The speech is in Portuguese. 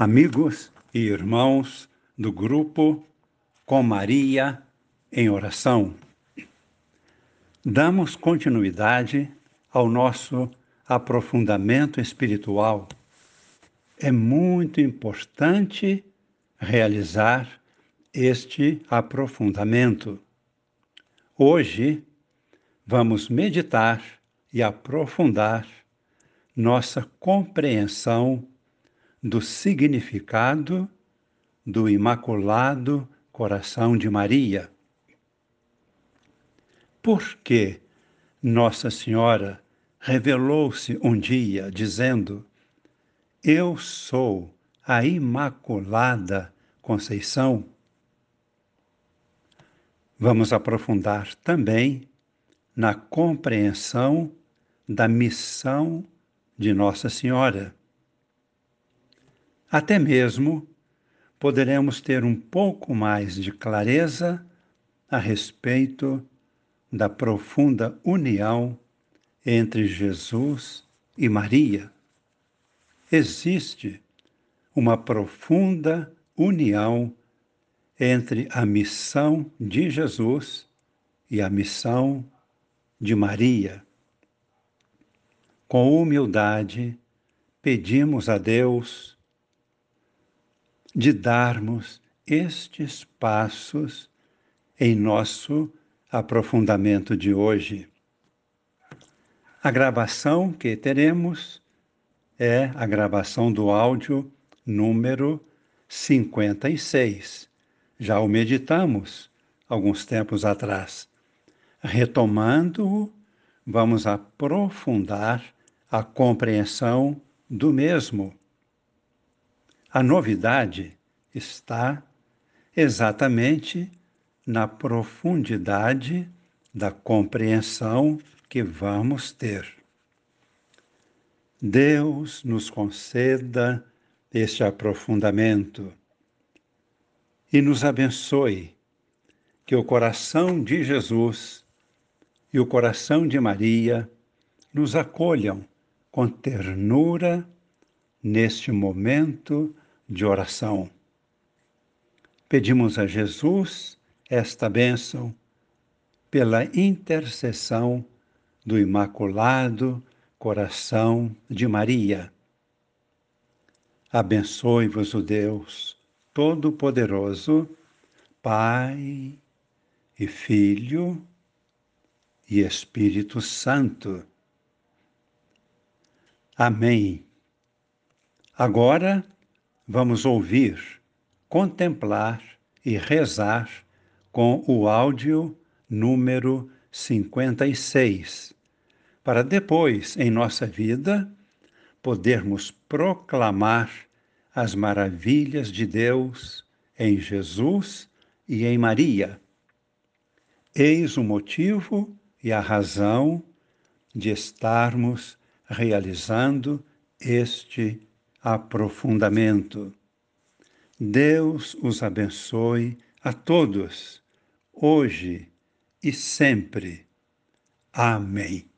amigos e irmãos do grupo Com Maria em Oração. Damos continuidade ao nosso aprofundamento espiritual. É muito importante realizar este aprofundamento. Hoje vamos meditar e aprofundar nossa compreensão do significado do Imaculado Coração de Maria. Por que Nossa Senhora revelou-se um dia dizendo: Eu sou a Imaculada Conceição? Vamos aprofundar também na compreensão da missão de Nossa Senhora até mesmo poderemos ter um pouco mais de clareza a respeito da profunda união entre Jesus e Maria. Existe uma profunda união entre a missão de Jesus e a missão de Maria. Com humildade, pedimos a Deus de darmos estes passos em nosso aprofundamento de hoje. A gravação que teremos é a gravação do áudio número 56. Já o meditamos alguns tempos atrás. Retomando-o, vamos aprofundar a compreensão do mesmo a novidade está exatamente na profundidade da compreensão que vamos ter. Deus nos conceda este aprofundamento e nos abençoe que o coração de Jesus e o coração de Maria nos acolham com ternura neste momento de oração. Pedimos a Jesus esta bênção pela intercessão do Imaculado Coração de Maria. Abençoe-vos o Deus Todo-Poderoso, Pai e Filho e Espírito Santo. Amém. Agora, vamos ouvir, contemplar e rezar com o áudio número 56, para depois, em nossa vida, podermos proclamar as maravilhas de Deus em Jesus e em Maria. Eis o motivo e a razão de estarmos realizando este aprofundamento. Deus os abençoe a todos, hoje e sempre. Amém.